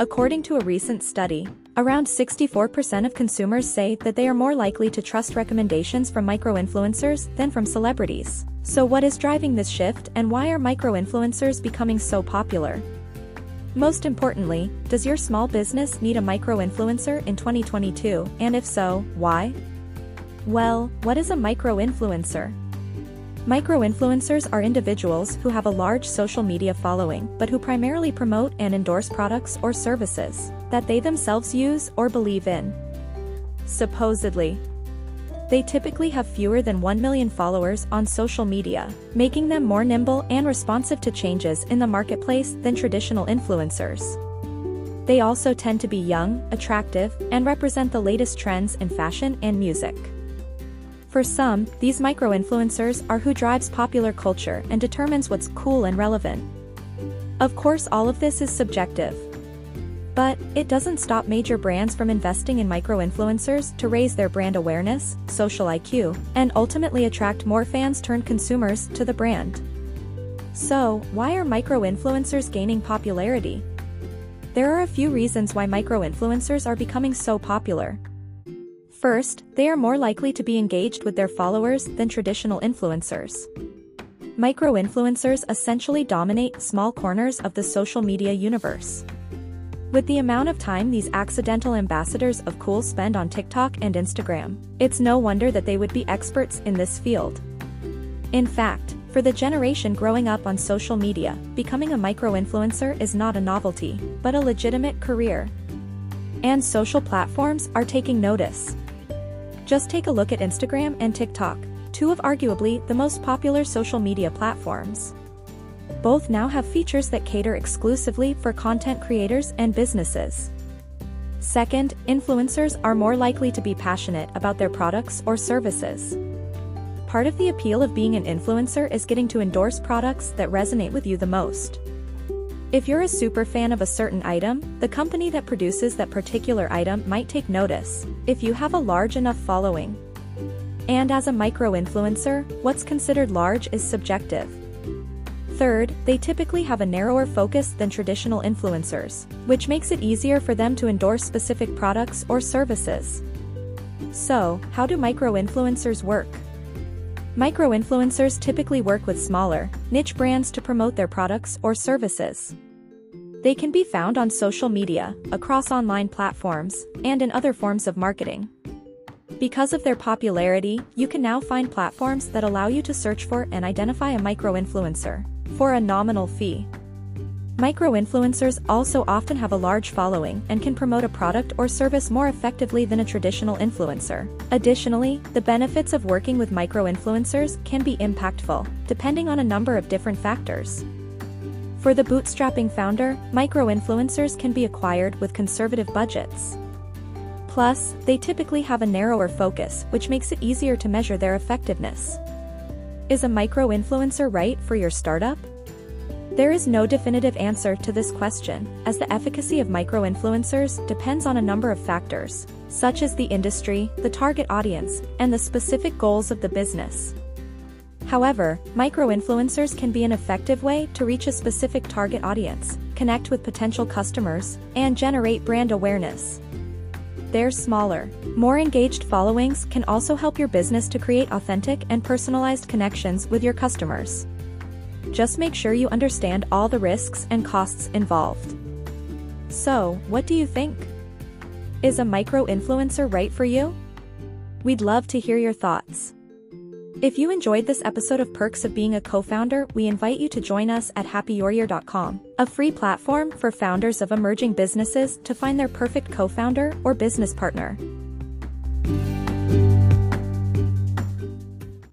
According to a recent study, around 64% of consumers say that they are more likely to trust recommendations from micro-influencers than from celebrities. So what is driving this shift and why are micro-influencers becoming so popular? Most importantly, does your small business need a micro-influencer in 2022, and if so, why? Well, what is a micro-influencer? Micro-influencers are individuals who have a large social media following but who primarily promote and endorse products or services that they themselves use or believe in. Supposedly. They typically have fewer than 1 million followers on social media, making them more nimble and responsive to changes in the marketplace than traditional influencers. They also tend to be young, attractive, and represent the latest trends in fashion and music. For some, these micro-influencers are who drives popular culture and determines what's cool and relevant. Of course all of this is subjective. But, it doesn't stop major brands from investing in micro-influencers to raise their brand awareness, social IQ, and ultimately attract more fans turned consumers to the brand. So, why are micro-influencers gaining popularity? There are a few reasons why micro-influencers are becoming so popular. First, they are more likely to be engaged with their followers than traditional influencers. Micro-influencers essentially dominate small corners of the social media universe. With the amount of time these accidental ambassadors of cool spend on TikTok and Instagram, it's no wonder that they would be experts in this field. In fact, for the generation growing up on social media, becoming a micro-influencer is not a novelty, but a legitimate career. And social platforms are taking notice. Just take a look at Instagram and TikTok, two of arguably the most popular social media platforms. Both now have features that cater exclusively for content creators and businesses. Second, influencers are more likely to be passionate about their products or services. Part of the appeal of being an influencer is getting to endorse products that resonate with you the most. If you're a super fan of a certain item, the company that produces that particular item might take notice, if you have a large enough following. And as a micro-influencer, what's considered large is subjective. Third, they typically have a narrower focus than traditional influencers, which makes it easier for them to endorse specific products or services. So, how do micro-influencers work? Micro-influencers typically work with smaller, niche brands to promote their products or services. They can be found on social media, across online platforms, and in other forms of marketing. Because of their popularity, you can now find platforms that allow you to search for and identify a micro-influencer, for a nominal fee. Micro-influencers also often have a large following and can promote a product or service more effectively than a traditional influencer. Additionally, the benefits of working with micro-influencers can be impactful, depending on a number of different factors. For the bootstrapping founder, micro-influencers can be acquired with conservative budgets. Plus, they typically have a narrower focus, which makes it easier to measure their effectiveness. Is a micro-influencer right for your startup? There is no definitive answer to this question, as the efficacy of micro-influencers depends on a number of factors, such as the industry, the target audience, and the specific goals of the business. However, micro-influencers can be an effective way to reach a specific target audience, connect with potential customers, and generate brand awareness. Their smaller, more engaged followings can also help your business to create authentic and personalized connections with your customers. Just make sure you understand all the risks and costs involved. So, what do you think? Is a micro-influencer right for you? We'd love to hear your thoughts. If you enjoyed this episode of Perks of Being a Co-Founder, we invite you to join us at happyyouryear.com, a free platform for founders of emerging businesses to find their perfect co-founder or business partner.